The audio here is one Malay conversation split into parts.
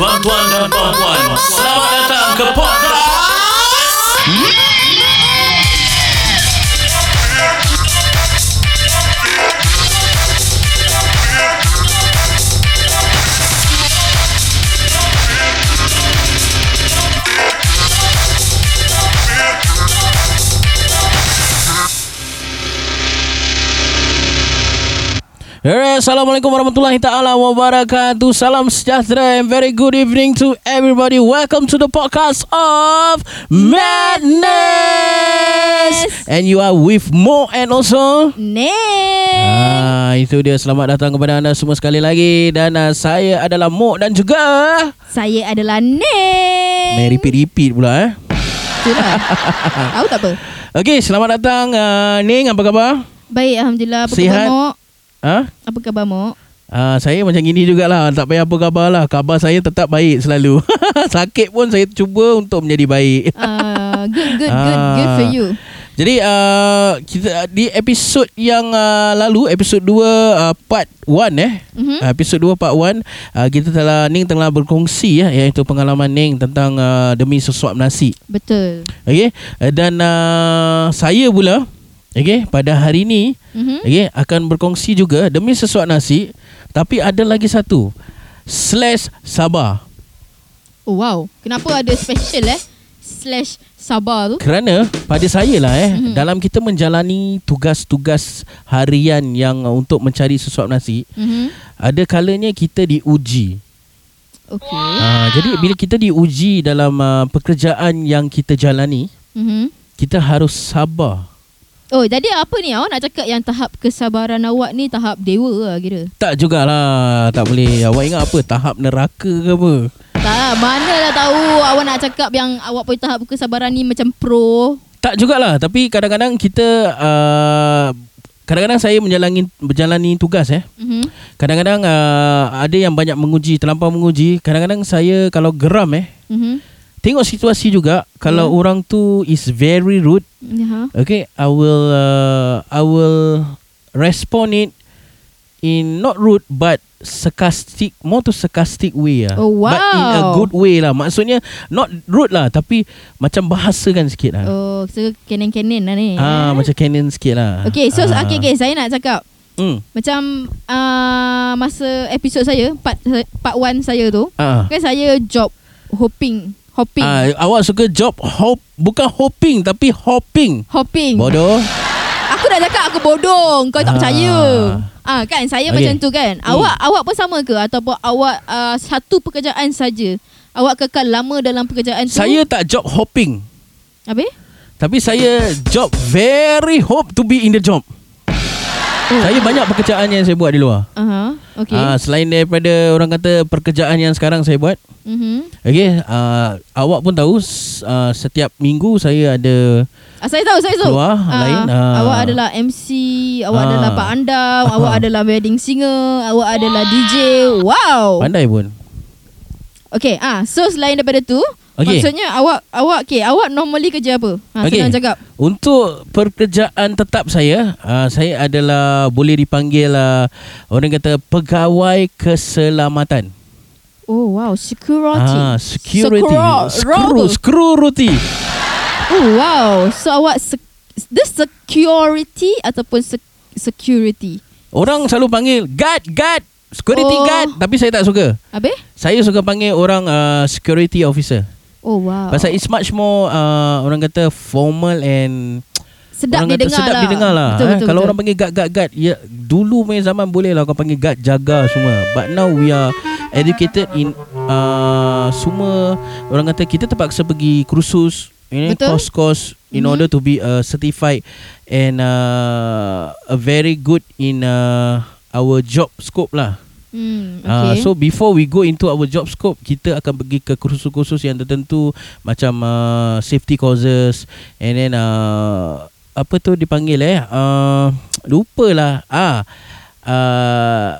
Tuan-tuan dan puan-puan, selamat datang ke podcast. Alright, Assalamualaikum warahmatullahi taala wabarakatuh. Salam sejahtera and very good evening to everybody. Welcome to the podcast of Madness. And you are with Mo and also Nek. Ah, itu dia selamat datang kepada anda semua sekali lagi dan uh, saya adalah Mo dan juga Saya adalah Nek. Mary repeat repeat pula eh. Itulah. Tahu tak apa? Okey, selamat datang uh, Ning apa khabar? Baik, Alhamdulillah. Apa Sihat? khabar? Ha? Apa khabar, Mok? Ah, saya macam gini jugalah Tak payah apa khabar lah Khabar saya tetap baik selalu Sakit pun saya cuba untuk menjadi baik Uh, good, good, good. Ah. Good for you. Jadi uh, kita di episod yang uh, lalu Episod 2 uh, part 1 eh Mhm. uh, Episod 2 part 1 uh, Kita telah Ning telah berkongsi ya, Iaitu pengalaman Ning tentang uh, Demi sesuap nasi Betul. Okay uh, Dan uh, saya pula Okay pada hari ini Mhm. Okay, akan berkongsi juga demi sesuap nasi tapi ada lagi satu slash sabar Oh, wow. Kenapa ada special eh? Slash sabar tu. kerana pada saya lah eh Mhm. dalam kita menjalani tugas-tugas harian yang uh, untuk mencari sesuap nasi Mhm. ada kalanya kita diuji Okay. ha, jadi bila kita diuji dalam uh, pekerjaan yang kita jalani Mhm. kita harus sabar Oh, jadi apa ni? Awak nak cakap yang tahap kesabaran awak ni tahap dewa lah kira? tak jugalah tak boleh awak ingat apa tahap neraka ke apa Tak, mana lah tahu awak nak cakap yang awak punya tahap kesabaran ni macam pro. Tak jugalah Tapi kadang-kadang kita uh, Kadang-kadang saya menjalani Berjalani tugas eh Mhm. Kadang-kadang uh, Ada yang banyak menguji Terlampau menguji Kadang-kadang saya Kalau geram eh Mhm. Tengok situasi juga Kalau Ya. orang tu Is very rude Ya. Okay I will uh, I will Respond it In not rude But Sarcastic More to sarcastic way lah Oh, But in a wow. good way lah Maksudnya Not rude lah Tapi Macam bahasakan sikit lah Oh, so kenen-kenen lah ni. Ah, macam canon sikit lah. Okay, so ah. okay, okay, saya nak cakap Hmm. macam uh, masa episod saya part part 1 saya tu, Ah. kan saya job hopping, hopping, Ah, awak suka job hop bukan hopping tapi hopping. hopping. Bodoh. Aku dah cakap aku bodong, kau tak Ah. percaya. Ah kan saya Okay. macam tu kan. Hmm. Awak awak pun sama ke ataupun awak uh, satu pekerjaan saja? Awak kekal lama dalam pekerjaan tu? Saya tak job hopping. Habis? Tapi saya job very hope to be in the job. Oh. Saya banyak pekerjaan yang saya buat di luar. Aha. Okay. Ah, selain daripada orang kata pekerjaan yang sekarang saya buat. Mhm. Okay, ah, awak pun tahu ah, setiap minggu saya ada Ah, saya tahu, saya tahu. Keluar, Ah, lain, ah. Awak adalah MC, awak Ah. adalah Pak Andam, awak adalah wedding singer, awak adalah DJ. Wow. pandai pun. Okay, ah, so selain daripada tu, Okey. maksudnya awak awak okay, awak normally kerja apa? Ha, Okey. senang cakap. Untuk pekerjaan tetap saya, uh, saya adalah boleh dipanggil uh, orang kata pegawai keselamatan. Oh wow, security. Ah, security. Securo- Screw, security. Oh wow. So awak sec- this security ataupun sec- security. Orang selalu panggil guard, guard, security Oh. guard, tapi saya tak suka. Habis? Saya suka panggil orang uh, security officer. Oh wow. Pasal it's much more uh, orang kata formal and sedap orang kata didengar sedap lah. didengar lah. Betul, eh. betul, Kalau betul. orang panggil guard, guard, guard, ya dulu punya zaman boleh lah kau panggil guard jaga semua. But now we are educated in uh, semua orang kata kita terpaksa pergi kursus ini Betul. kos-kos in Mhm. order to be uh, certified and uh, a very good in uh, our job scope lah. Hmm, Uh, okay. so before we go into our job scope, kita akan pergi ke kursus-kursus yang tertentu macam uh, safety courses and then uh, apa tu dipanggil eh? Uh, lupalah. Ah. Uh,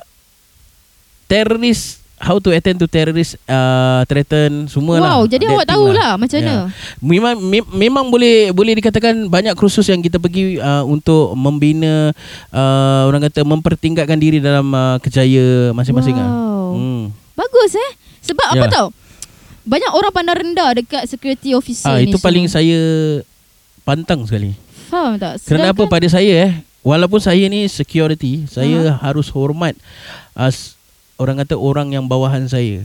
terrorist how to attend to terrorist uh, threaten semua lah. wow, jadi awak thing tahulah macam mana. Ya. Memang mem- memang boleh boleh dikatakan banyak kursus yang kita pergi uh, untuk membina uh, orang kata mempertingkatkan diri dalam uh, kerjaya masing-masing ah. Wow. Hmm. Bagus eh. Sebab apa Ya. tau? Banyak orang pandang rendah dekat security officer Ah ni itu paling saya pantang sekali. Faham tak? Kenapa Sedangkan- pada saya eh walaupun saya ni security, saya harus hormat as orang kata orang yang bawahan saya.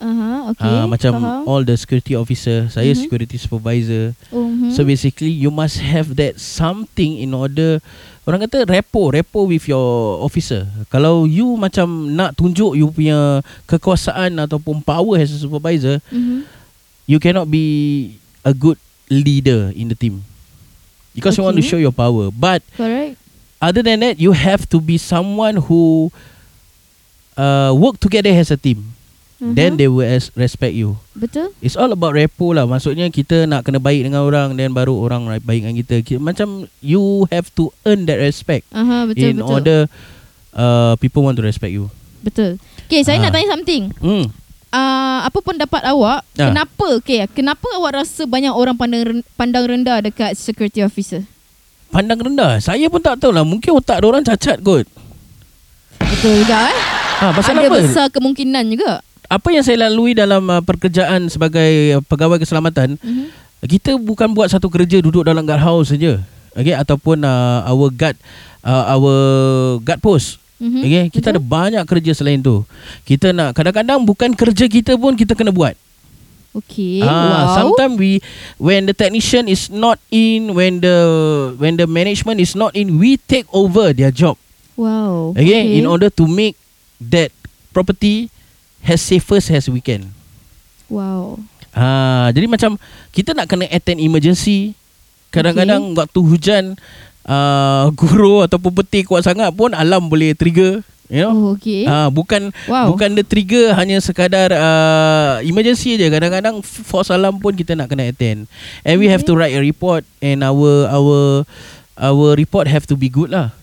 Aha, okay. Ah macam faham. all the security officer, saya Mhm. security supervisor. Mhm. So basically you must have that something in order orang kata repo, repo with your officer. Kalau you macam nak tunjuk you punya kekuasaan ataupun power as a supervisor, Mhm. you cannot be a good leader in the team. Because you want to Okay. show your power. But Correct. other than that, you have to be someone who uh, work together as a team. Aha. Then they will as- respect you. Betul? It's all about repo lah. Maksudnya kita nak kena baik dengan orang then baru orang ra- baik dengan kita. Ki- Macam you have to earn that respect Aha, betul in betul. order uh, people want to respect you. Betul. Okay, saya Ah. nak tanya something. Hmm. Uh, apa pendapat awak? Ah. Kenapa? Okay, kenapa awak rasa banyak orang pandang pandang rendah dekat security officer? Pandang rendah. Saya pun tak tahu lah. Mungkin otak orang cacat kot. Betul juga eh. Ha, pasal Ada apa? besar kemungkinan juga. Apa yang saya lalui dalam uh, pekerjaan sebagai uh, pegawai keselamatan, Mhm. kita bukan buat satu kerja duduk dalam guard house saja. Okay, ataupun uh, our guard uh, our guard post. Mhm. Okay, kita Betul. ada banyak kerja selain tu. Kita nak kadang-kadang bukan kerja kita pun kita kena buat. Okay. Ah, wow. sometimes we when the technician is not in, when the when the management is not in, we take over their job. Wow. Okay, in order to make that property as safest as we can. Wow. Ah, jadi macam kita nak kena attend emergency. Kadang-kadang waktu hujan uh, guru ataupun peti kuat sangat pun alarm boleh trigger, you know. Oh, okay. Ah, bukan wow. bukan the trigger hanya sekadar uh, emergency je. Kadang-kadang false alarm pun kita nak kena attend. And we have Okay. to write a report and our our our report have to be good lah.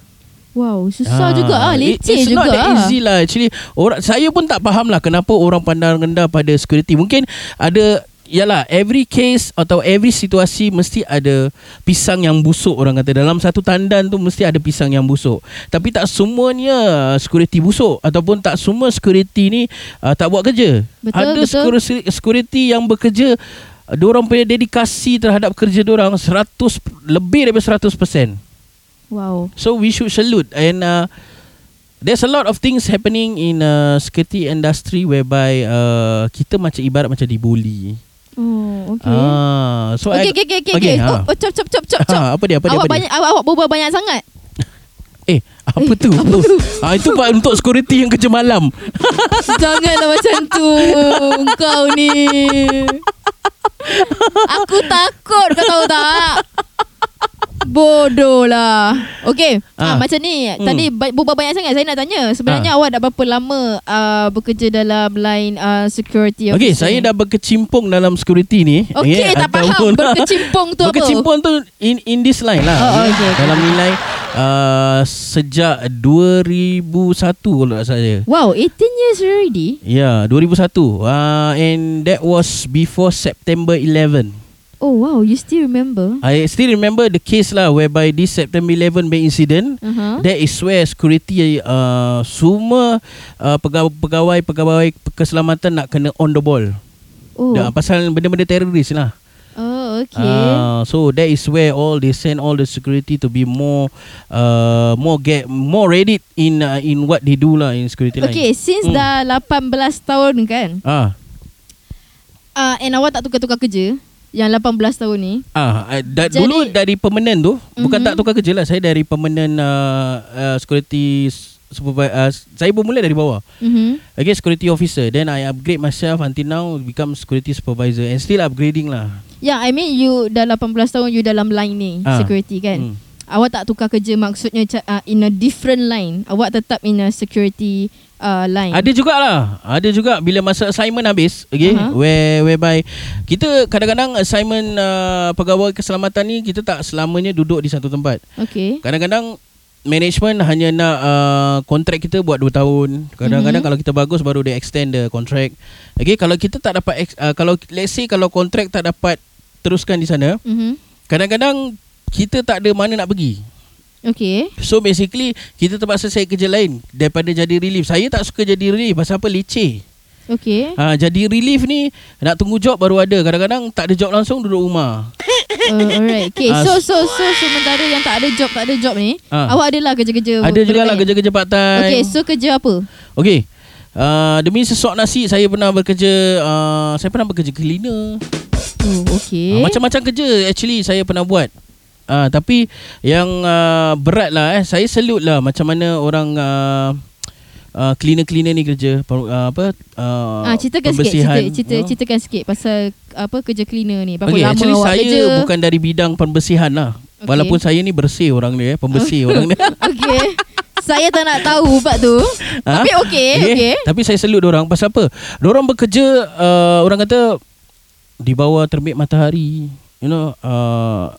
Wow, susah juga ah, leceh It's juga not that ah. easy lah Actually. Orang Saya pun tak faham lah Kenapa orang pandang rendah pada security. Mungkin ada Yalah Every case Atau every situasi Mesti ada Pisang yang busuk Orang kata. Dalam satu tandan tu Mesti ada pisang yang busuk. Tapi tak semuanya Security busuk. Ataupun tak semua security ni uh, Tak buat kerja. Betul, Ada betul. security, security yang bekerja Diorang punya dedikasi Terhadap kerja diorang 100 Lebih daripada 100% Wow. So we should salute and uh, there's a lot of things happening in uh, security industry whereby uh, kita macam ibarat macam dibuli. Oh, okay. Ah, so okay, I, okay, okay, okay, okay, ha. Oh, oh, chop, chop, chop, chop. Ha, apa dia apa dia awak apa banyak, awak, awak berbual banyak sangat. dia? Eh, apa tu? Ah itu pak untuk security yang kerja malam. Janganlah macam tu. Kau ni. Aku takut kau tahu tak? Bodoh lah Okay Ah. ah. Macam ni Hmm. Tadi berbual banyak sangat Saya nak tanya Sebenarnya Ah. awak dah berapa lama uh, Bekerja dalam line uh, Security Okey, officer saya ni? dah berkecimpung dalam security ni. Okey tak faham Berkecimpung tu apa Berkecimpung tu in in this line lah. Oh, oh, okey, okey. Dalam nilai uh, sejak 2001 kalau tak salah saya. Wow 18 years already Ya, 2001. Uh, and that was before September 11. Oh wow You still remember I still remember the case lah whereby this September 11 May incident. uh-huh. That is where security uh, semua uh, pegawai, pegawai keselamatan nak kena on the ball. Oh Dah, pasal benda-benda teroris lah. Oh okay Uh, so that is where all they send all the security to be more uh, more get more ready in uh, in what they do lah in security line. Okay since Hmm. dah 18 tahun kan Ah. uh, And awak tak tukar-tukar kerja Yang 18 tahun ni Ah, uh, da, Jadi- dulu dari permanent tu mm-hmm. bukan Mhm. tak tukar kerja lah. Saya dari permanent uh, uh, security supervisor. Uh, saya bermula dari bawah. mm-hmm. Okay, security officer. Then I upgrade myself until now become security supervisor and still upgrading lah. Yeah I mean you dah 18 tahun You dalam line ni Ah. Security kan Hmm. Awak tak tukar kerja Maksudnya uh, In a different line Awak tetap in a security uh, line Ada jugalah. Ada juga bila masa assignment habis, okay, Aha. where whereby kita kadang-kadang assignment uh, pegawai keselamatan ni kita tak selamanya duduk di satu tempat. Okay Kadang-kadang management hanya nak uh, kontrak kita buat 2 tahun. Kadang-kadang Mhm. kalau kita bagus baru dia extend the contract. Okay, kalau kita tak dapat uh, kalau let's say kalau kontrak tak dapat teruskan di sana, mm-hmm. kadang-kadang kita tak ada mana nak pergi. Okay So basically kita terpaksa cari kerja lain daripada jadi relief. Saya tak suka jadi relief pasal apa leceh. Okay. Ha, jadi relief ni nak tunggu job baru ada. Kadang-kadang tak ada job langsung duduk rumah. Uh, alright. Okay. Ah, So so so sementara yang tak ada job, tak ada job ni, Ah. awak adalah kerja-kerja. ada juga lah kerja-kerja part time. Okay, so kerja apa? Okey. Uh, demi sesok nasi saya pernah bekerja uh, saya pernah bekerja cleaner. Oh, okay. Uh, macam-macam kerja actually saya pernah buat. Uh, tapi yang uh, berat lah eh saya salute lah macam mana orang uh, uh, cleaner-cleaner ni kerja uh, apa uh, Ah, ceritakan sikit, pembersihan, cerita, cerita, know. ceritakan sikit pasal apa kerja cleaner ni. Berapa Okay, lama actually awak saya kerja? bukan dari bidang pembersihan lah. Okay. Walaupun saya ni bersih orang ni eh, pembersih orang ni. okay. Saya tak nak tahu bab tu. Ha? Tapi okey, okey. Tapi saya salute orang pasal apa? Orang bekerja uh, orang kata di bawah terbit matahari. You know, uh,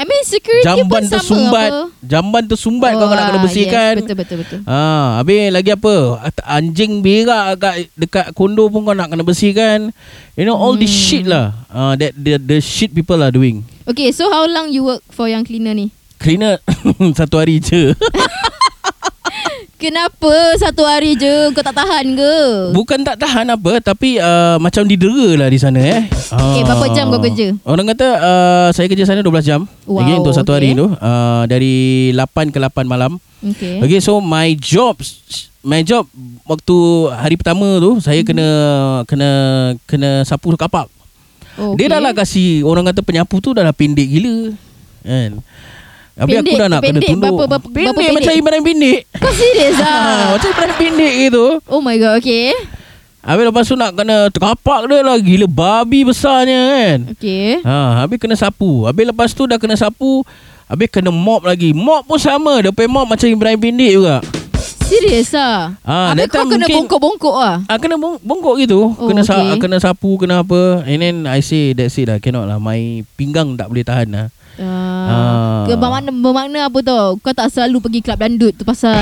I mean security jamban pun sama tersumbat. apa. Jamban tersumbat kau nak kena ah, bersihkan. Yes, betul betul betul. Ha, habis lagi apa? Anjing berak kat dekat kondo pun kau nak kena bersihkan. You know all this Hmm. shit lah. Uh, that the the shit people are doing. Okay, so how long you work for yang cleaner ni? Cleaner satu hari je. Kenapa satu hari je kau tak tahan ke? Bukan tak tahan apa tapi uh, macam didera lah di sana eh. Okay, berapa jam kau kerja? Orang kata uh, saya kerja sana 12 jam. Wow, okay, untuk satu hari okay. tu uh, dari 8 ke 8 malam. Okay. Okay, so my job my job waktu hari pertama tu saya kena kena kena sapu kapak. Oh, Dia dah lah kasi orang kata penyapu tu dah lah pendek gila. Kan? Habis aku Pendek- dah nak kena pendek tunduk. berapa- berapa- pendek, berapa macam pendek? ibarat pendek. Kau serius Ha, ah? macam ibarat pendek gitu. Oh my god, okay. Habis lepas tu nak kena terkapak dia lah Gila babi besarnya kan Okay. ha, Habis kena sapu Habis lepas tu dah kena sapu Habis kena mop lagi Mop pun sama Dia punya mop macam Ibrahim Pendek juga Serius ah? Ah, Habis kau kena bongkok-bongkok ah? ah, Kena bong- bongkok gitu Oh, kena, sa- okay. kena sapu Kena apa And then I say That's it lah Cannot lah My pinggang tak boleh tahan lah Ah. Ke bermakna, bermakna apa tau? Kau tak selalu pergi kelab dandut tu pasal.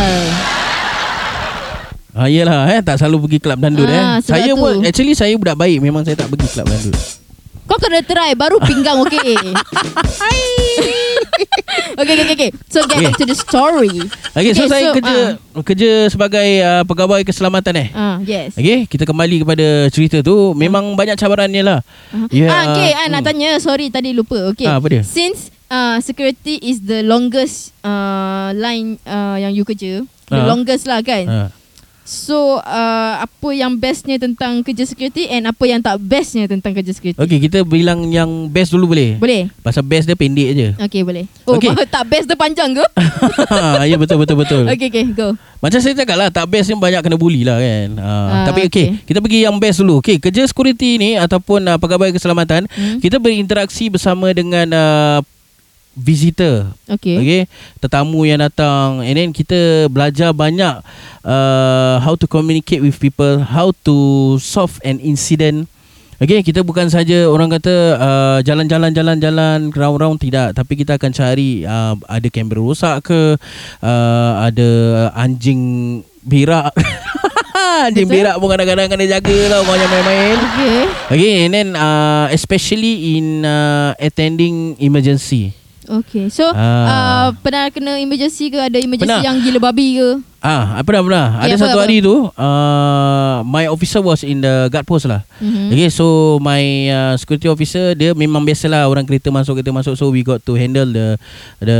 Ah, yelah eh. Tak selalu pergi kelab dandut Ah, eh. Saya tu. pun Actually saya budak baik. Memang saya tak pergi kelab dandut Kau kena try Baru pinggang okay Okay okay okay So get Okay. back to the story Okay, so Okay, saya so, kerja Kerja sebagai uh, Pegawai keselamatan eh Ah Yes Okay, kita kembali kepada cerita tu. Memang banyak cabarannya lah. Uh-huh. Ya, ah, okay, ah, nak hmm. tanya Sorry tadi lupa Okay Ah, apa dia? Since uh, security is the longest uh, line uh, yang you kerja The Ah. longest lah kan Ha. So uh, apa yang bestnya tentang kerja security And apa yang tak bestnya tentang kerja security Okay, kita bilang yang best dulu boleh? Boleh? Pasal best dia pendek je. Okay boleh Oh Okay. tak best dia panjang ke? ya betul betul betul. Okay okay go Macam saya cakap lah Tak best ni banyak kena bully lah kan uh, Ah, Tapi okay, okay. Kita pergi yang best dulu Okay kerja security ni Ataupun uh, pegawai keselamatan Hmm. Kita berinteraksi bersama dengan uh, Visitor Okay, Okay Tetamu yang datang And then kita belajar banyak uh, How to communicate with people How to solve an incident Okay, kita bukan saja orang kata uh, jalan-jalan jalan-jalan round-round tidak, tapi kita akan cari uh, ada kamera rosak ke, uh, ada anjing berak. anjing Betul. berak pun kadang-kadang kena jaga tau kau jangan main-main. Okay Okay, and then uh, especially in uh, attending emergency. Okay So Ah. uh, Pernah kena emergency ke Ada emergency Pernah. yang gila babi ke Ah, apa dah pernah. Okay, Ada apa, satu apa? hari tu, uh, my officer was in the guard post lah. mm-hmm. Okay, so my uh, security officer dia memang biasalah orang kereta masuk kereta masuk, so we got to handle the the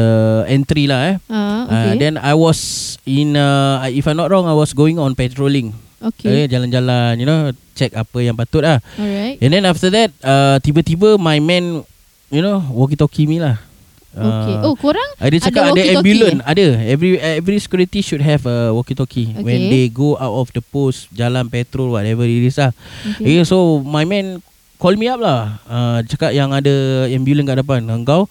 entry lah eh. uh, Uh, Okay then I was in, uh, if I'm not wrong, I was going on patrolling. Okay Okay, jalan-jalan, you know, check apa yang patut lah. Alright And then after that, uh, tiba-tiba my man, you know, walkie-talkie me lah. Okay Uh, Oh korang ada cakap ada, walkie-talkie ambulance, ada. Every every security should have a walkie-talkie Okay. when they go out of the post, jalan petrol whatever it is lah. Okay. Okay, so my man call me up lah. Uh, cakap yang ada ambulance kat depan. Engkau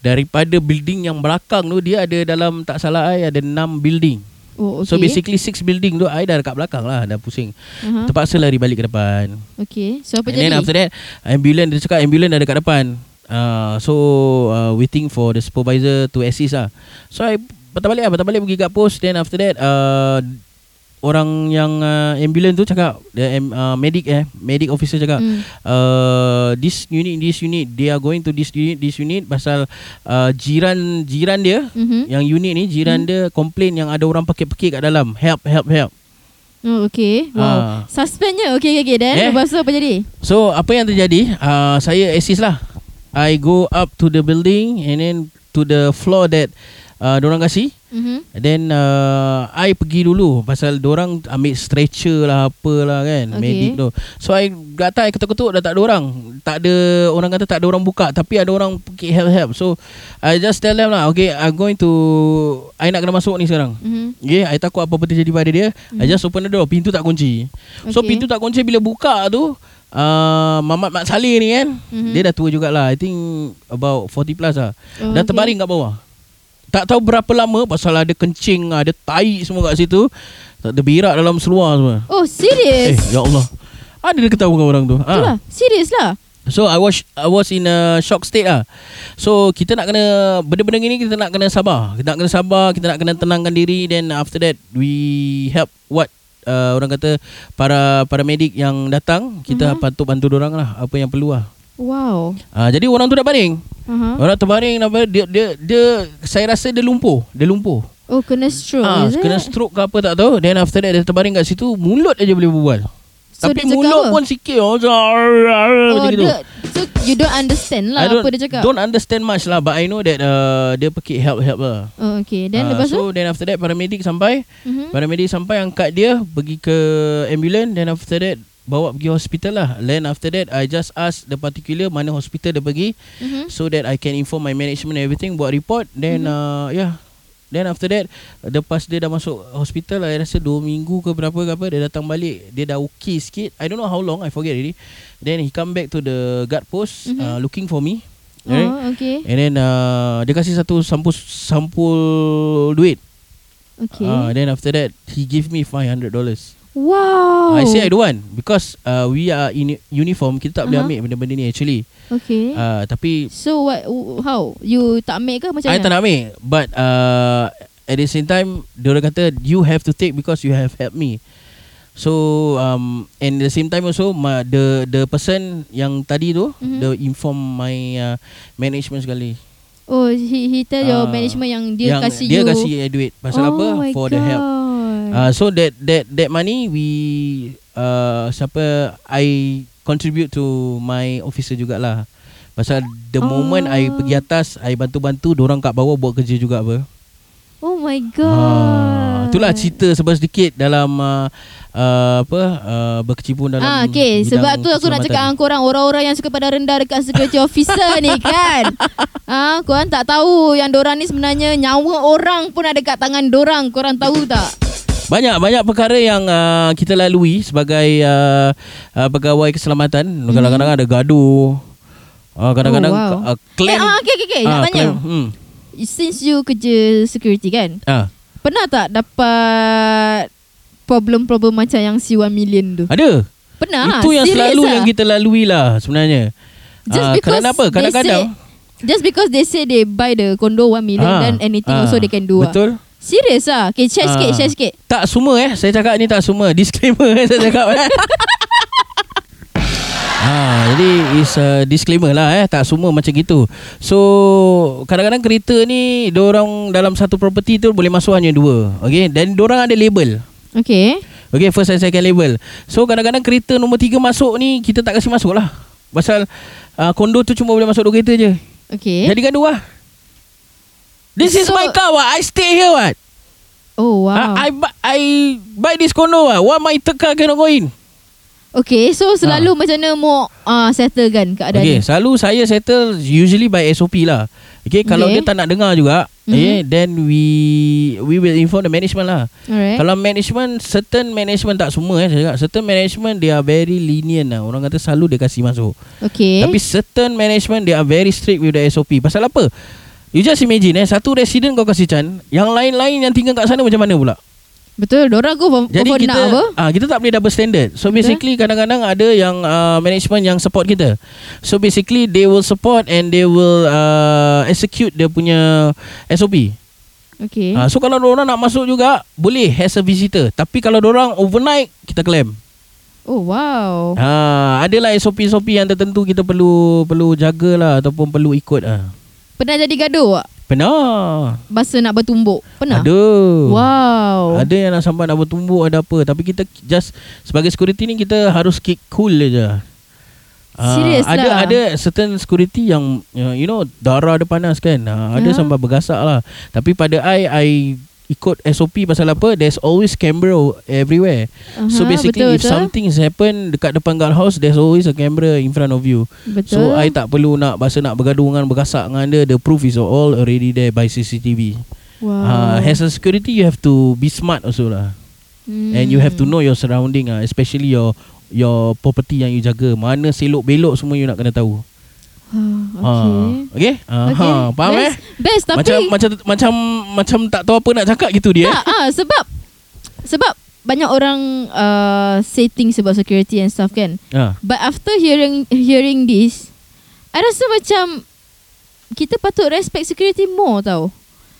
daripada building yang belakang tu dia ada dalam tak salah I ada 6 building. Oh okay So basically 6 building tu I dah dekat belakang lah dah pusing. uh-huh. Terpaksa lari balik ke depan. Okay So apa And jadi then after that ambulance dia cakap ambulance dah dekat depan. Uh, so uh, waiting for the supervisor to assist lah. So I patah balik lah, patah balik pergi kat post then after that uh, orang yang uh, ambulance tu cakap the uh, medic eh medic officer cakap Hmm. uh, this unit this unit they are going to this unit this unit pasal uh, jiran jiran dia Mhm. yang unit ni jiran dia complain yang ada orang pekik-pekik kat dalam help help help Oh, okay. Wow. Ah. Suspensenya. Okay, okay, okay. Then Eh? lepas tu apa jadi? So apa yang terjadi uh, Saya assist lah I go up to the building And then To the floor that uh, Diorang kasih. Mm-hmm. Then uh, I pergi dulu Pasal diorang ambil stretcher lah Apalah kan Okay. Medic tu. So I datang I ketuk-ketuk Dah tak ada orang. Tak ada Orang kata tak ada orang buka Tapi ada orang pergi help-help. So I just tell them lah Okay I'm going to I nak kena masuk ni sekarang. Mm-hmm. Okay I takut apa-apa terjadi pada dia. I just open the door. Pintu tak kunci. So pintu tak kunci Bila buka tu uh, Mamat Mat Saleh ni kan Mhm. Dia dah tua jugalah I think About 40 plus lah Oh, Dah okay. terbaring kat bawah Tak tahu berapa lama Pasal ada kencing Ada tai semua kat situ Tak ada berak dalam seluar semua Oh, Eh serious? ya Allah Ada dia ketawa dengan orang tu ha. Itulah. Serious lah. So I was I was in a shock state lah. So kita nak kena benda-benda gini kita nak kena sabar. Kita nak kena sabar, kita nak kena tenangkan diri then after that we help what uh, orang kata para para medik yang datang kita Mhm. patut bantu orang lah apa yang perlu lah. Wow. Uh, jadi orang tu dah baring. Uh-huh. Orang terbaring apa dia dia dia saya rasa dia lumpuh, dia lumpuh. Oh, kena stroke. Ah, it? kena stroke ke apa tak tahu. Then after that dia terbaring kat situ, mulut aja boleh berbual. So, Tapi dia mulut apa? pun sikit oh, macam Oh, macam gitu. dia, so you don't understand lah I don't, apa dia cakap. Don't understand much lah But I know that uh, Dia pergi help-help lah Oh, okay. Then Ah, lepas tu? So then after that Paramedic sampai Mhm. Paramedic sampai Angkat dia Pergi ke ambulance Then after that Bawa pergi hospital lah Then after that I just ask the particular Mana hospital dia pergi Mhm. So that I can inform my management and everything Buat report Then Mhm. uh, yeah Then after that Lepas dia dah masuk hospital I rasa 2 minggu ke berapa ke apa Dia datang balik Dia dah okay sikit I don't know how long I forget already Then he come back to the guard post Mhm. uh, Looking for me Right? Oh, okay. And then uh, dia kasih satu sampul sampul duit. Okay. Uh, then after that he give me $500. Wow. I say I don't want because uh, we are in uniform kita tak boleh Uh-huh. ambil benda-benda ni actually. Okay. Uh, tapi so what how you tak ambil ke macam I mana? tak nak ambil but uh, at the same time dia orang kata you have to take because you have helped me. So um and the same time also my, the the person yang tadi tu Mhm. the inform my uh, management sekali. Oh, he he tell your Ah, management yang dia yang kasih dia you. kasih duit pasal oh apa for the help. Uh, so that that that money we uh, siapa I contribute to my officer jugalah. Pasal the Oh. moment I pergi atas I bantu-bantu orang kat bawah buat kerja juga apa. oh my Ha, god. itulah cerita sebab sedikit dalam uh, uh, apa uh, berkecimpung dalam Ah, okay. Sebab tu aku nak cakap dengan korang Orang-orang yang suka pada rendah Dekat security officer ni kan ah, Korang tak tahu Yang dorang ni sebenarnya Nyawa orang pun ada kat tangan dorang Korang tahu tak? Banyak banyak perkara yang uh, kita lalui sebagai uh, uh, pegawai keselamatan. Kadang-kadang ada gaduh. Uh, kadang-kadang Hmm. Oh, wow. uh, claim eh, ah, okay, okay, okay. Nak ah, tanya claim, hmm. Since you kerja security kan Ah, Pernah tak dapat Problem-problem macam yang si 1 million tu? ada. Pernah Itu yang Serious selalu lah? yang kita lalui lah sebenarnya. Just Ah, because kerana apa? they Kadang-kadang say- Just because they say they buy the condo 1 million Ah, Then anything ah, also they can do ah. Betul. Serius lah Okay share sikit Ah. Share sikit Tak semua eh. Saya cakap ni tak semua. Disclaimer eh saya cakap eh. Ha, jadi is a disclaimer lah eh tak semua macam gitu. So kadang-kadang kereta ni orang dalam satu property tu boleh masuk hanya dua. Okey dan orang ada label. Okay Okay first and second label So kadang-kadang kereta nombor tiga masuk ni Kita tak kasih masuk lah Pasal uh, Kondo tu cuma boleh masuk dua kereta je Okay Jadi gaduh lah This is So- my car what? I stay here what? Oh wow. I, I, bu- I buy this condo what? Why my car cannot go in? Okay so selalu macam mana Mau uh, settle kan keadaan Okay ni? selalu saya settle Usually by SOP lah. Okay, kalau Okay. dia tak nak dengar juga Mhm. okay, Then we We will inform the management lah. Alright. Kalau management Certain management tak semua eh saya cakap Certain management They are very lenient lah. Orang kata selalu dia kasih masuk. Okay. Tapi certain management They are very strict with the SOP Pasal apa? You just imagine eh Satu resident kau kasih can Yang lain-lain yang tinggal kat sana Macam mana pula? Betul Diorang go for, Jadi go for kita nak apa ah kita tak boleh double standard. So Betul. basically kadang-kadang ada yang uh, management yang support kita. So basically they will support and they will uh, execute dia punya SOP. Okay Ah so kalau orang nak masuk juga boleh as a visitor. Tapi kalau orang overnight kita claim. Oh wow Ha adalah SOP-SOP yang tertentu kita perlu perlu jagalah ataupun perlu ikut ah. Pernah jadi gaduh tak? Pernah. Masa nak bertumbuk. Pernah? Ada. Wow. Ada yang nak sampai nak bertumbuk ada apa Tapi kita just Sebagai security ni Kita harus keep cool je Ah, Serious ada lah. ada certain security yang uh, you know darah dia panas kan uh, ada Ya. sampai bergasak lah tapi pada I I ikut SOP pasal apa there's always camera everywhere Aha, so basically betul, if betul. something happen dekat depan guardhouse there's always a camera in front of you Betul. so I tak perlu nak bahasa nak bergaduh dengan bergasak dengan dia the proof is all already there by CCTV wow. uh, as a security you have to be smart also lah Hmm. and you have to know your surrounding ah especially your your property yang you jaga mana selok belok semua you nak kena tahu Ah, okay. ha okay uh, Okay. ha faham best, eh Best tapi macam macam macam macam tak tahu apa nak cakap gitu dia eh? tak, ah, sebab sebab banyak orang uh, say things about security and stuff kan. ha But after hearing hearing this, I rasa macam kita patut respect security more tau.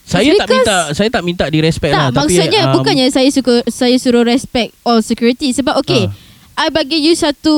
saya tak minta saya tak minta di respect tak, lah tapi maksudnya um, bukannya saya suka saya suruh respect all security sebab okay, I bagi you satu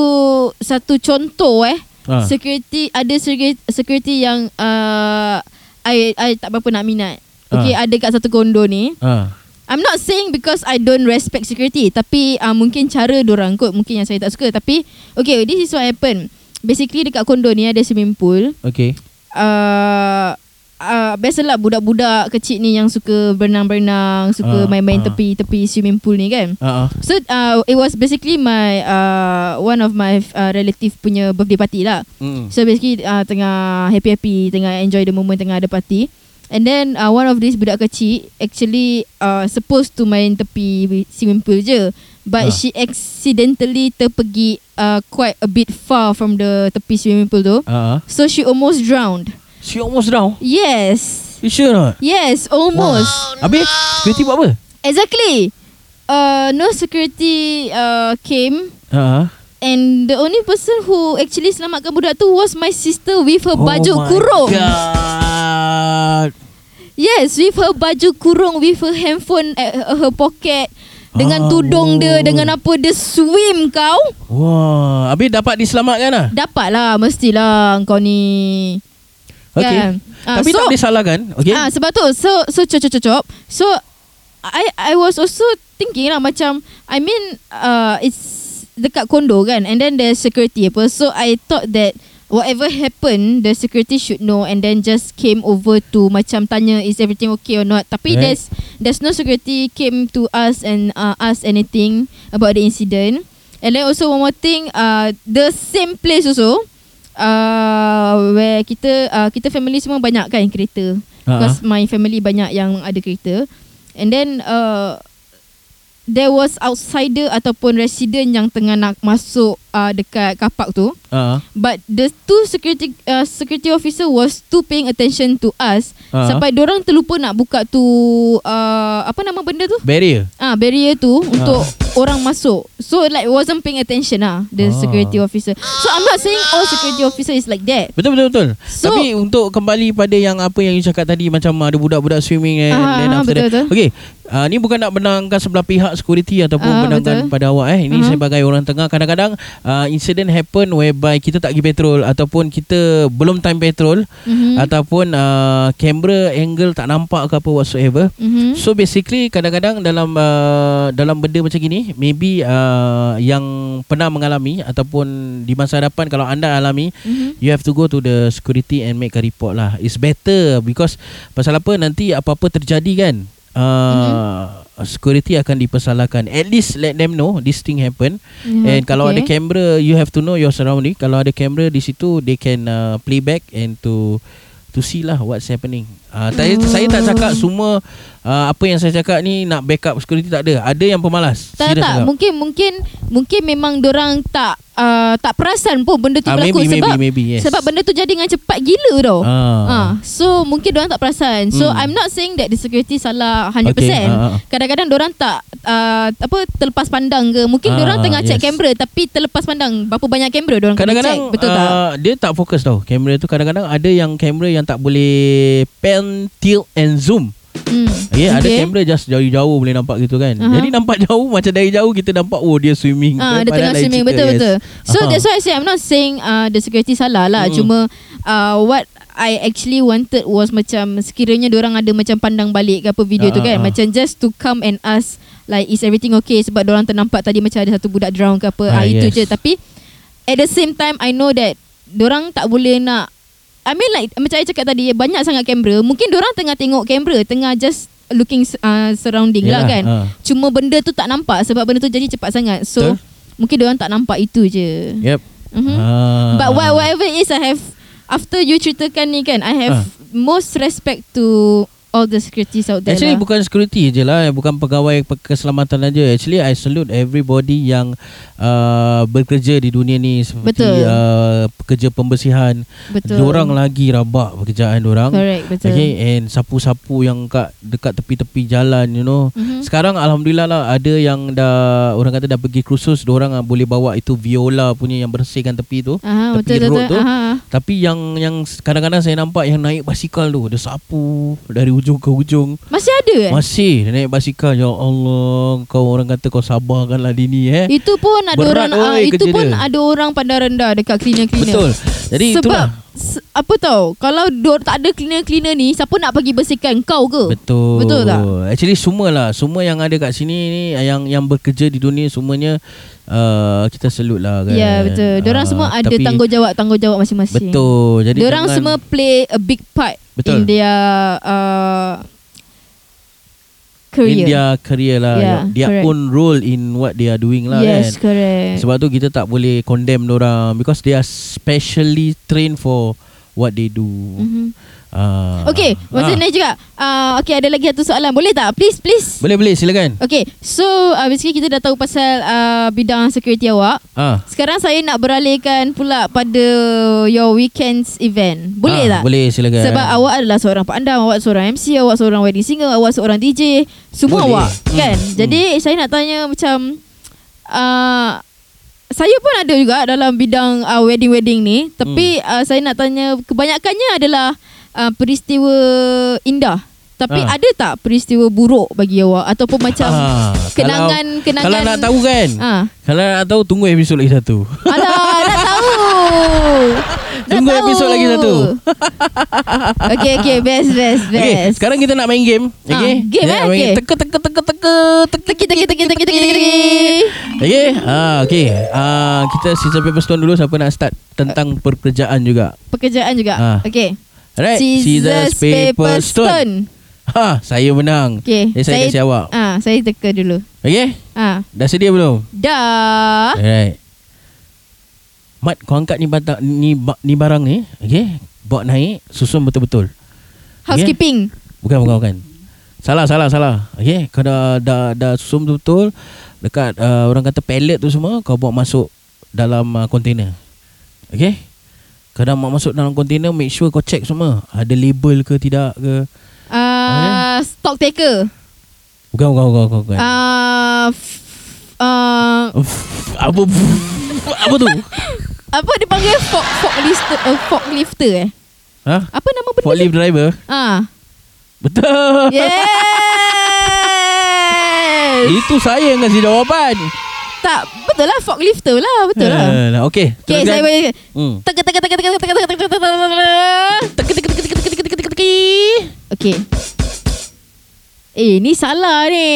satu contoh eh. Ah. Security ada security, security yang uh, I I tak berapa nak minat. Okay, Ah. ada kat satu kondo ni. ha I'm not saying because I don't respect security tapi uh, mungkin cara orang kot mungkin yang saya tak suka tapi okay this is what happen. Basically dekat kondo ni ada swimming pool. okay Uh, uh, biasalah budak-budak kecil ni yang suka berenang-berenang, suka Ah, main-main ah. tepi-tepi swimming pool ni kan. ah. So uh, it was basically my uh, one of my uh, relative punya birthday party lah. Mm. So basically uh, tengah happy-happy, tengah enjoy the moment, tengah ada party. And then uh, one of these budak kecil actually uh, supposed to main tepi swimming pool je. But Ah. she accidentally terpergi uh, quite a bit far from the tepi swimming pool tu. ah. So she almost drowned. She almost down Yes. you sure not Yes, almost. habis security buat apa Exactly. Uh, no security uh, came ah. and the only person who actually selamatkan budak tu was my sister with her Oh baju my kurung. God. Yes, with her baju kurung, with her handphone at her pocket, dengan Ah, tudung dia, boy. dengan apa dia swim kau. Wah, habis dapat diselamatkan lah. Dapat lah, mestilah kau ni. Okay. Kan? Ah, Tapi so, tak boleh salahkan. Okay. Ah, sebab tu, so so cop cop cop. So I I was also thinking lah macam I mean uh, it's dekat kondo kan and then there's security apa. So I thought that whatever happened the security should know and then just came over to macam tanya is everything okay or not. Tapi Right. there's there's no security came to us and uh, ask anything about the incident. And then also one more thing uh, the same place also uh, where kita uh, kita family semua banyak kan kereta. Ah. Because my family banyak yang ada kereta. And then uh, there was outsider ataupun resident yang tengah nak masuk uh, dekat kapak tu. Ah. But the two security uh, security officer was too paying attention to us Ah. sampai orang terlupa nak buka tu uh, apa nama benda tu? Barrier. Ah barrier tu untuk orang masuk. So like wasn't paying attention ah the Ah. security officer. So I'm not saying all security officer is like that. Betul betul betul. So- Tapi untuk kembali pada yang apa yang you cakap tadi macam ada budak-budak swimming and Ah, then ah, after betul, that. betul. Okay. Uh, ni bukan nak benangkan sebelah pihak security ataupun Ah, benangkan betul. pada awak eh. Ini Mhm. sebagai orang tengah kadang-kadang uh, incident happen whereby kita tak pergi petrol ataupun kita belum time petrol Mhm. ataupun uh, camera angle tak nampak ke apa whatsoever. Mhm. So basically kadang-kadang dalam uh, dalam benda macam gini maybe uh, yang pernah mengalami ataupun di masa hadapan kalau anda alami Mhm. you have to go to the security and make a report lah. It's better because pasal apa nanti apa-apa terjadi kan uh, security akan dipersalahkan. At least let them know this thing happen. Yeah, And kalau ada okay. kamera you have to know your surrounding. Kalau ada kamera di situ they can uh, play back and to to see lah what's happening. Uh, saya, Oh. saya tak cakap semua uh, apa yang saya cakap ni nak backup security tak ada. Ada yang pemalas. Tak Serius tak cakap. mungkin mungkin mungkin memang orang tak uh, tak perasan pun benda tu Ah, berlaku maybe, sebab maybe, maybe, yes. sebab benda tu jadi dengan cepat gila tau. Ah. Ah, so mungkin orang tak perasan. So Hmm. I'm not saying that the security salah 100%. Okay, ah. Kadang-kadang orang tak uh, apa terlepas pandang ke. Mungkin Ah, orang tengah check yes. kamera tapi terlepas pandang berapa banyak kamera orang kena check. Betul tak? uh, Dia tak fokus tau Kamera tu kadang-kadang Ada yang kamera yang tak boleh Pan, tilt and zoom Hmm. Yeah, ada Okay. kamera just jauh-jauh boleh nampak gitu kan. Aha. Jadi nampak jauh macam dari jauh kita nampak oh dia swimming. Ah, dia Padahal tengah swimming betul yes. betul. So Aha. that's why I say I'm not saying uh, the security salah lah. Mm. Cuma uh, what I actually wanted was macam sekiranya orang ada macam pandang balik ke apa video Ah, tu kan ah, ah. macam just to come and ask like is everything okay sebab orang ternampak tadi macam ada satu budak drown ke apa ah, Ah, itu je tapi at the same time I know that orang tak boleh nak I mean like macam I cakap tadi banyak sangat kamera mungkin orang tengah tengok kamera tengah just looking uh, surrounding lah Yalah, kan ah. cuma benda tu tak nampak sebab benda tu jadi cepat sangat so Betul. mungkin orang tak nampak itu je Yep. Mhm. Ah. But what, whatever it is I have After you ceritakan ni kan I have Ah. most respect to All the securities out there Actually lah. bukan security je lah Bukan pegawai pe- keselamatan aja. Actually I salute everybody yang uh, Bekerja di dunia ni Seperti Betul. uh, Pekerja pembersihan Betul Diorang lagi rabak pekerjaan diorang Correct betul Okay and sapu-sapu yang kat dekat tepi-tepi jalan you know. Mhm. Sekarang alhamdulillah lah ada yang dah orang kata dah pergi kursus, diorang ah, boleh bawa itu viola punya yang bersihkan tepi tu. Aha, tepi betul, road betul. tu. Aha. Tapi yang yang kadang-kadang saya nampak yang naik basikal tu, dia sapu dari ujung ke ujung. Masih ada eh? Masih dia naik basikal. Ya Allah, kau orang kata kau sabarkanlah dini eh. Itu pun ada Berat, orang ah, oi, Itu kerja pun dia. ada orang pandang rendah Dekat cleaner-cleaner Betul. Jadi Sebab itulah. se- Apa tau Kalau dor, tak ada cleaner-cleaner ni Siapa nak pergi bersihkan kau ke Betul. Betul tak? Actually semua lah, semua yang ada kat sini ni yang yang bekerja di dunia semuanya uh, kita salute lah kan. Ya betul Diorang Ah, semua ada tapi- tanggungjawab-tanggungjawab masing-masing Betul. Jadi Diorang jangan, semua play a big part Betul. In their uh, in Career their career lah. Yeah, their correct. own role in what they are doing lah Yes kan. correct Sebab tu kita tak boleh condemn orang because they are specially trained for what they do. Mhm. Ah. Okay Macam Ah. ni juga uh, Okay ada lagi satu soalan Boleh tak Please please Boleh boleh silakan. Okay So uh, basically kita dah tahu pasal uh, Bidang security awak Ah. Sekarang saya nak beralihkan pula pada Your weekends event Boleh ah, tak Boleh silakan. Sebab awak adalah seorang pandang Awak seorang MC Awak seorang wedding singer Awak seorang DJ Semua Boleh. awak Kan Hmm. Jadi saya nak tanya macam uh, Saya pun ada juga Dalam bidang uh, wedding-wedding ni Tapi uh, saya nak tanya Kebanyakannya adalah uh, Peristiwa indah Tapi Ah. ada tak peristiwa buruk bagi awak Ataupun macam Ah, Kenangan kalau, Kenangan Kalau nak tahu kan Ah. Kalau nak tahu Tunggu episod lagi satu Alah, nak tahu. Tunggu tahu. episod lagi satu. okay, okay. Best, best, best. Okay Sekarang kita nak main game Ah, Okay game, Kita eh? Okay. Teka teka teka teka Teki, teki, teki, teki, teki, teki. Okay ah, Okay ah, Kita scissor paper stone dulu Siapa nak start Tentang pekerjaan juga Pekerjaan juga. Ah. Okay. Alright Scissors, paper, stone. Ha, saya menang Okay. Jadi saya, kasi awak Ah, saya teka dulu. Okay Ah, Dah sedia belum dah. Alright Mat kau angkat ni, bata, ni, ni barang ni Okay Bawa naik Susun betul-betul Housekeeping. Bukan bukan bukan. Salah salah salah. Okey, kau dah dah dah susun betul dekat uh, orang kata pallet tu semua kau bawa masuk dalam uh, container. Okey? Dah bawa masuk dalam container make sure kau check semua ada label ke tidak ke. Ah, stock taker. Bukan bukan bukan bukan. bukan. Ah, f- ah, Uff, apa apa tu? apa dipanggil fork fork lifter uh, fork lifter eh? Ha? Apa nama benda? Forklift driver? Ah. Betul. Yes. Itu saya yang kasi jawapan. Tak, betul lah fork lifter lah, betul lah. Eh, Okey. Okay, saya boleh Hmm. Teka teka teka teka teka teka teka teka teka teka Teki teki teki teki teki teki teki. Okay Eh ni salah ni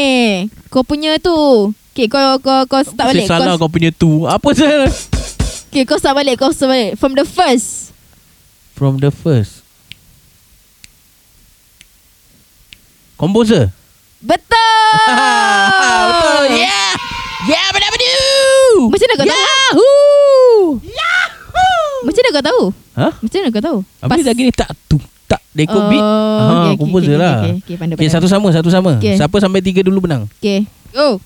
Kau punya tu Okay kau kau kau start balik salah kau, kau punya tu. Apa salah? Okay kau start balik Kau start balik From the first From the first Composer Betul Betul Yeah Yeah benar-benar Macam mana kau tahu Yahoo Macam mana kau tahu Ha? Macam mana kau tahu Habis lagi ni tak tu tak dia ikut beat. Oh, Ha, okay, okay, composer okay, lah. okay, okay, Okay, pandai. satu sama, satu sama. Okay. Siapa sampai tiga dulu menang? Okay Go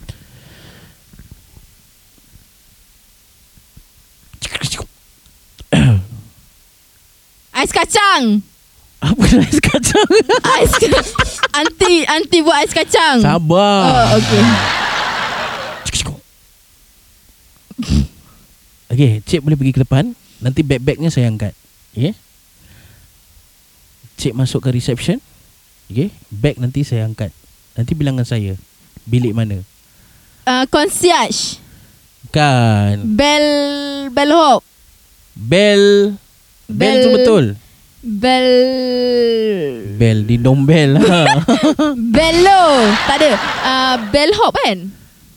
Ais kacang Apa ais kacang? Ais Anti Anti buat ais kacang Sabar. Oh okay Okay, cik boleh pergi ke depan. Nanti bag-bagnya saya angkat. Okay? Cik masuk ke reception. Okay? Bag nanti saya angkat. Nanti bilangan saya. Bilik mana? uh, Concierge Kan. Bell Bellhop Bell. Bell, Bell- tu betul. Bel Bell Dindong bell lah Bello Tak ada uh, Bellhop kan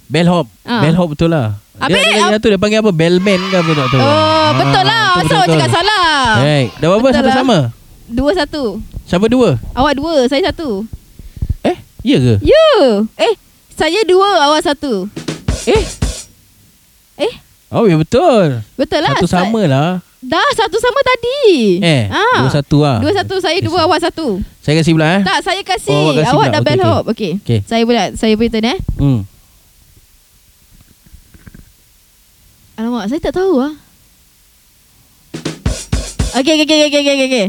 Bellhop Ah. Bellhop betul lah Habis, Dia ada ap- tu Dia panggil apa? Bellman ke apa tak tahu Oh betul lah. Betul, betul. cakap salah. Right Dah berapa? Betul satu lah. sama? Dua satu. Siapa dua? Awak dua Saya satu. Eh Ya ke? Ya. Eh Saya dua Awak satu. Eh? Eh? Oh ya betul. Betul lah. Satu Sa- sama lah. Dah satu sama tadi. Eh ah. Dua satu lah. Dua satu Saya dua Awak satu. Saya kasi pula eh. Tak saya kasih, Oh, awak kasih Awak pula. dah Okey, bellhop okay. Okey. Saya pula Saya punya turn eh. Hmm Alamak Saya tak tahu lah Okay okay okay okay okay okay.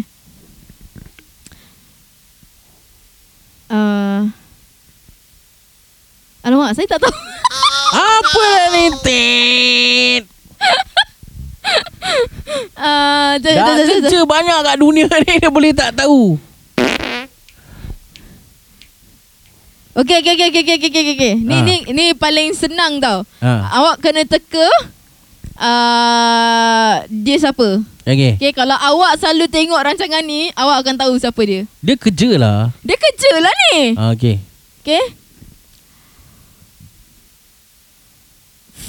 Uh, alamak saya tak tahu Apa ni Tit uh, Dah jom, jom. kerja banyak kat dunia ni Dia boleh tak tahu Okay okay okay okay okay okay okay. Ni Ah. ni ni paling senang tau ha. Awak kena teka uh, Dia siapa? Okay Okay kalau awak selalu tengok rancangan ni Awak akan tahu siapa dia. Dia kerja lah Dia kerja lah ni. Ha, Okay Okay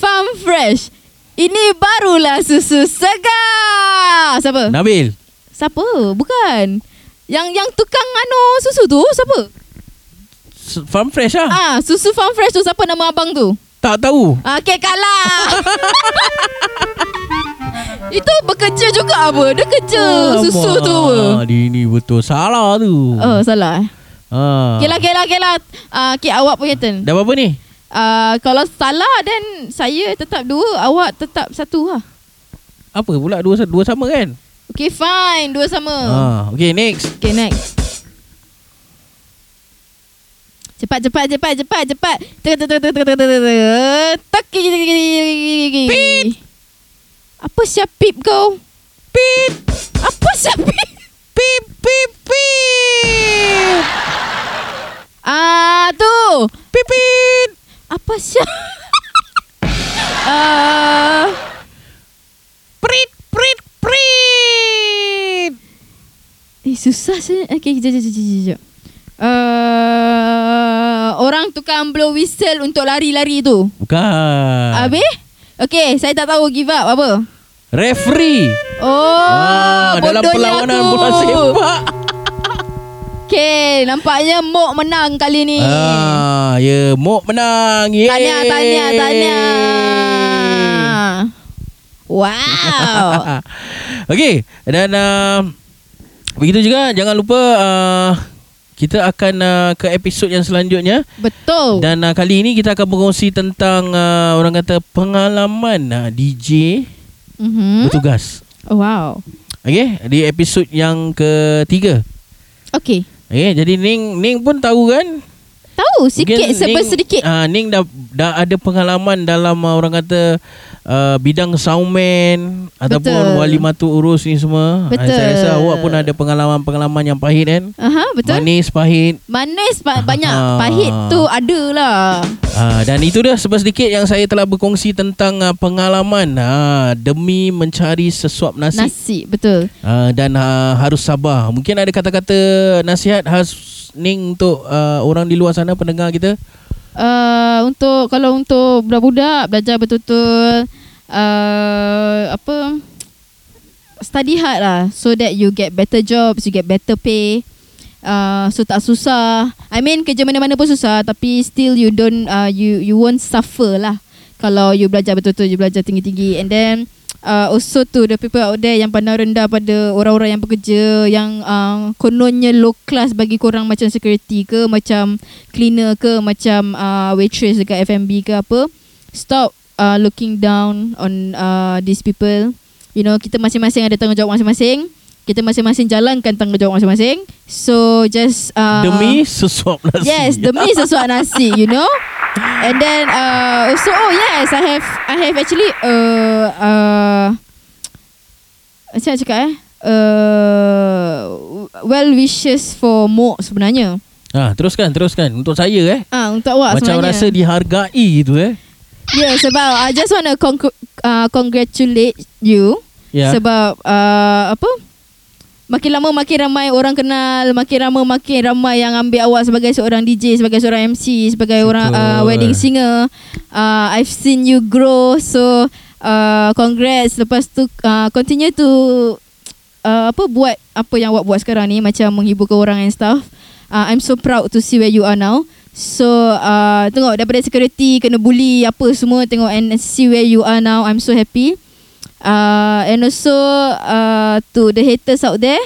Farm Fresh. Ini barulah susu segar. Siapa? Nabil. Siapa? Bukan. Yang yang tukang anu susu tu Siapa? Farm fresh lah. Ah, susu Farm Fresh tu Siapa nama abang tu? Tak tahu. Ah, Okay kalah Itu bekerja juga apa? Dia kerja susu tu apa? Alamak, Dia ni betul. Salah tu. Oh salah eh? Ha. Lah okay lah okay lah. Uh, Okay awak punya turn. Dah berapa ni? Uh, Kalau salah then Saya tetap dua Awak tetap satu lah. Apa pula Dua, dua sama kan? Okay fine. Dua sama. Ha. Okay next. Okay next Cepat cepat cepat cepat cepat. Tek tek tek tek tek tek tek tek. Pip. Apa siap pip kau? Pip. Apa siap pip? Pip pip pip. Ah tu. Pipit. Apa siap? Ah. Prit Prit Prit Eh susah sih. Okay, jap jap jap jap. Uh, orang tukang blow whistle untuk lari-lari tu. Bukan Habis? Okay, saya tak tahu give up apa. Referee Oh, ah, Dalam perlawanan aku. bola sepak Okay, nampaknya Mok menang kali ni. Ah, ya, Mok menang. Yeay. Tanya, tanya, tanya. Wow. Okey, dan uh, begitu juga jangan lupa uh, kita akan uh, ke episod yang selanjutnya Betul. dan uh, kali ini kita akan berkongsi tentang uh, orang kata pengalaman uh, DJ mm-hmm. bertugas. Oh, wow. Okey, di episod yang ketiga. Okay. Okey, jadi Ning Ning pun tahu kan Tahu sikit Mungkin sebab Ning- sedikit. Ah, Ning dah dah ada pengalaman dalam uh, orang kata uh, bidang soundman ataupun Betul. wali matu urus ni semua. Betul. saya rasa awak pun ada pengalaman-pengalaman yang pahit kan? Aha, betul. Manis, pahit. Manis ba- banyak. Ah. Pahit tu ada lah. Ah, dan itu dah sebab sedikit yang saya telah berkongsi tentang uh, pengalaman ah, demi mencari sesuap nasi. Nasi, betul. Uh, dan uh, harus sabar. Mungkin ada kata-kata nasihat khas Ning untuk uh, orang di luar sana pendengar kita. Uh, untuk kalau untuk budak-budak belajar betul-betul uh, apa study hard lah so that you get better jobs, you get better pay. Uh, so tak susah. I mean kerja mana-mana pun susah tapi still you don't uh, you you won't suffer lah kalau you belajar betul-betul you belajar tinggi-tinggi and then uh, also to the people out there yang pandang rendah pada orang-orang yang bekerja yang uh, kononnya low class bagi korang macam security ke macam cleaner ke macam uh, waitress dekat F&B ke apa stop uh, looking down on uh, these people. You know kita masing-masing ada tanggungjawab masing-masing kita masing-masing jalankan tanggungjawab masing-masing so just uh, Demi sesuap nasi. Yes, demi sesuap nasi, you know. And then uh, also oh yes, I have I have actually uh uh macam cakap eh uh, well wishes for Mok sebenarnya. Ha, teruskan, teruskan. Untuk saya eh. Ah untuk awak Macam sebenarnya. rasa dihargai gitu eh. Yeah, sebab I just want to con- uh, congratulate you Ya. sebab uh, apa? Makin lama makin ramai orang kenal, makin lama makin ramai yang ambil awak sebagai seorang DJ, sebagai seorang MC, sebagai orang uh, Betul. wedding singer. Uh, I've seen you grow. So uh, congrats. Lepas tu uh, continue to uh, apa buat apa yang awak buat sekarang ni macam menghiburkan orang and stuff. Uh, I'm so proud to see where you are now. So uh, tengok daripada security kena bully apa semua tengok and see where you are now. I'm so happy. Uh, and also uh, to the haters out there.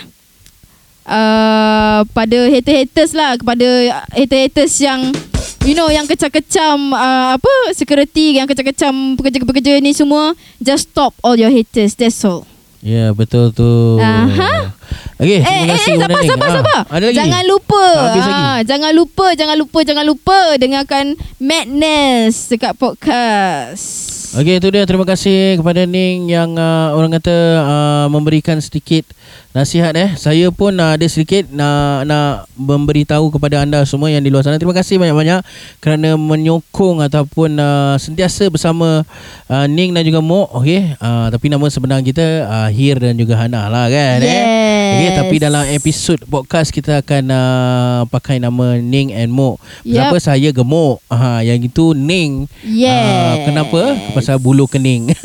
Uh, pada hater-haters lah kepada haters-haters yang you know yang kecam-kecam uh, apa security yang kecam-kecam pekerja-pekerja ni semua just stop all your haters that's all. Ya betul tu Aha. Okay Eh, terima eh, kasih eh, sabar, Ning. sabar, Ah, sabar. Ada lagi Jangan lupa. Lagi. Ah, jangan lupa, jangan lupa, jangan lupa dengarkan Madness dekat podcast. Okey itu dia terima kasih kepada Ning yang uh, orang kata uh, memberikan sedikit nasihat eh. Saya pun uh, ada sedikit nak nak memberitahu kepada anda semua yang di luar sana. Terima kasih banyak-banyak kerana menyokong ataupun uh, sentiasa bersama uh, Ning dan juga Mok. Okey. Uh, tapi nama sebenar kita uh, Hir dan juga Hana lah kan eh. Yes. Okey tapi dalam episod podcast kita akan uh, pakai nama Ning and Mok. Kenapa Yup. saya gemuk? Ha yang itu Ning. Yes. Ah, kenapa? Pasal bulu kening.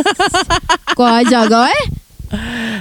Kau ajar kau eh?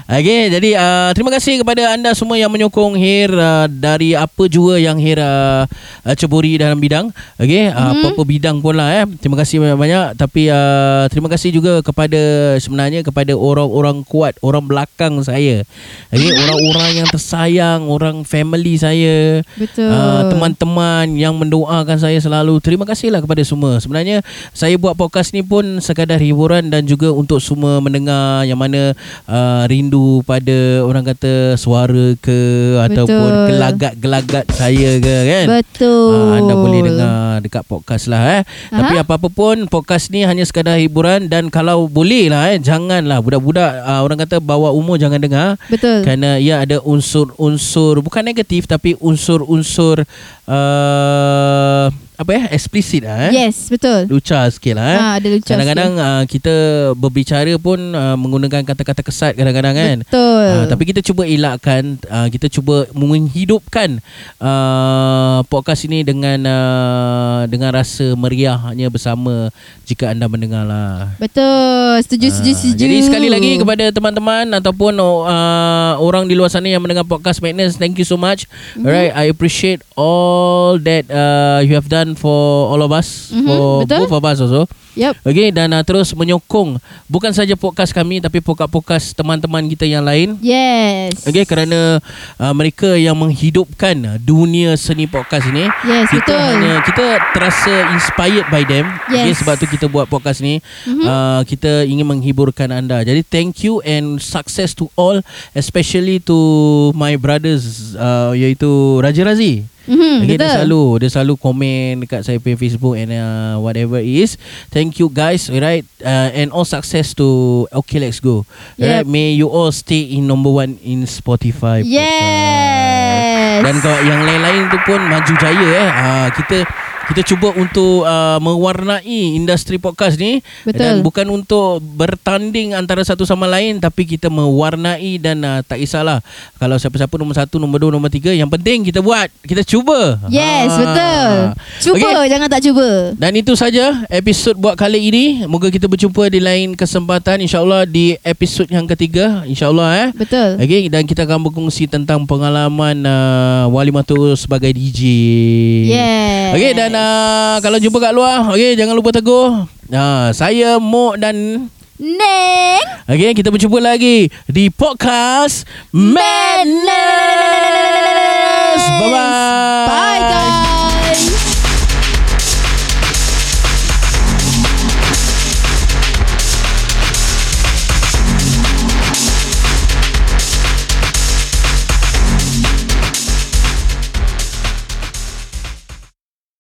Okey, jadi uh, terima kasih kepada anda semua yang menyokong Hir uh, dari apa jua yang Hir uh, uh, ceburi dalam bidang. Okey, uh, Mhm. apa-apa bidang pun lah eh. Terima kasih banyak-banyak tapi uh, terima kasih juga kepada sebenarnya kepada orang-orang kuat, orang belakang saya. Okey, orang-orang yang tersayang, orang family saya. Betul. Uh, teman-teman yang mendoakan saya selalu Terima kasihlah kepada semua Sebenarnya Saya buat podcast ni pun Sekadar hiburan Dan juga untuk semua mendengar Yang mana uh, Rindu pada Orang kata Suara ke Ataupun Betul. Gelagat-gelagat saya ke kan Betul. Ah, anda boleh dengar dekat podcast lah eh. Tapi apa-apa pun podcast ni hanya sekadar hiburan dan kalau boleh lah eh janganlah budak-budak uh, orang kata bawa umur jangan dengar Betul. kerana ia ada unsur-unsur bukan negatif tapi unsur-unsur uh, apa ya eksplisit lah eh. Yes, betul. Lucah sikit lah eh. Ah, ada lucu Kadang-kadang uh, kita berbicara pun uh, menggunakan kata-kata kesat kadang-kadang kan. Betul. Uh, tapi kita cuba elakkan uh, kita cuba menghidupkan uh, podcast ini dengan uh, dengan rasa meriahnya bersama jika anda mendengar lah. Betul. Setuju, setuju, Ah, setuju. Jadi sekali lagi kepada teman-teman ataupun uh, orang di luar sana yang mendengar podcast Madness, thank you so much. Mhm. Alright, I appreciate all that uh, you have done for all of us, Mhm, for betul. both of us also. Yep. Okay, dan uh, terus menyokong bukan saja podcast kami tapi podcast-podcast teman-teman kita yang lain. Yes. Okay, kerana uh, mereka yang menghidupkan dunia seni podcast ini. Yes, kita betul. hanya kita terasa inspired by them. Okay, Yes. sebab tu kita buat podcast ni. Mhm. Uh, kita ingin menghiburkan anda. Jadi thank you and success to all especially to my brothers uh, iaitu Raja Razi. Mhm, Okay, dia selalu dia selalu komen dekat saya punya Facebook and uh, whatever it is. Thank you guys, alright, uh, and all success to Okay Let's Go. Yep. may you all stay in number one in Spotify. podcast. Yes. Dan kalau yang lain-lain tu pun maju jaya eh. Uh, kita kita cuba untuk uh, mewarnai industri podcast ni Betul. dan bukan untuk bertanding antara satu sama lain tapi kita mewarnai dan uh, tak kisahlah kalau siapa-siapa nombor satu, nombor dua, nombor tiga yang penting kita buat, kita cuba. Yes, Ha. betul. Cuba, Okey. jangan tak cuba. Dan itu saja episod buat kali ini. Moga kita berjumpa di lain kesempatan insya-Allah di episod yang ketiga insya-Allah eh. Betul. Okey dan kita akan berkongsi tentang pengalaman uh, Wali Matul sebagai DJ. Yes. Okey dan uh, uh, kalau jumpa kat luar, okey jangan lupa tegur. Uh, saya Mok dan Neng. Okey kita berjumpa lagi di podcast Madness. Bye bye.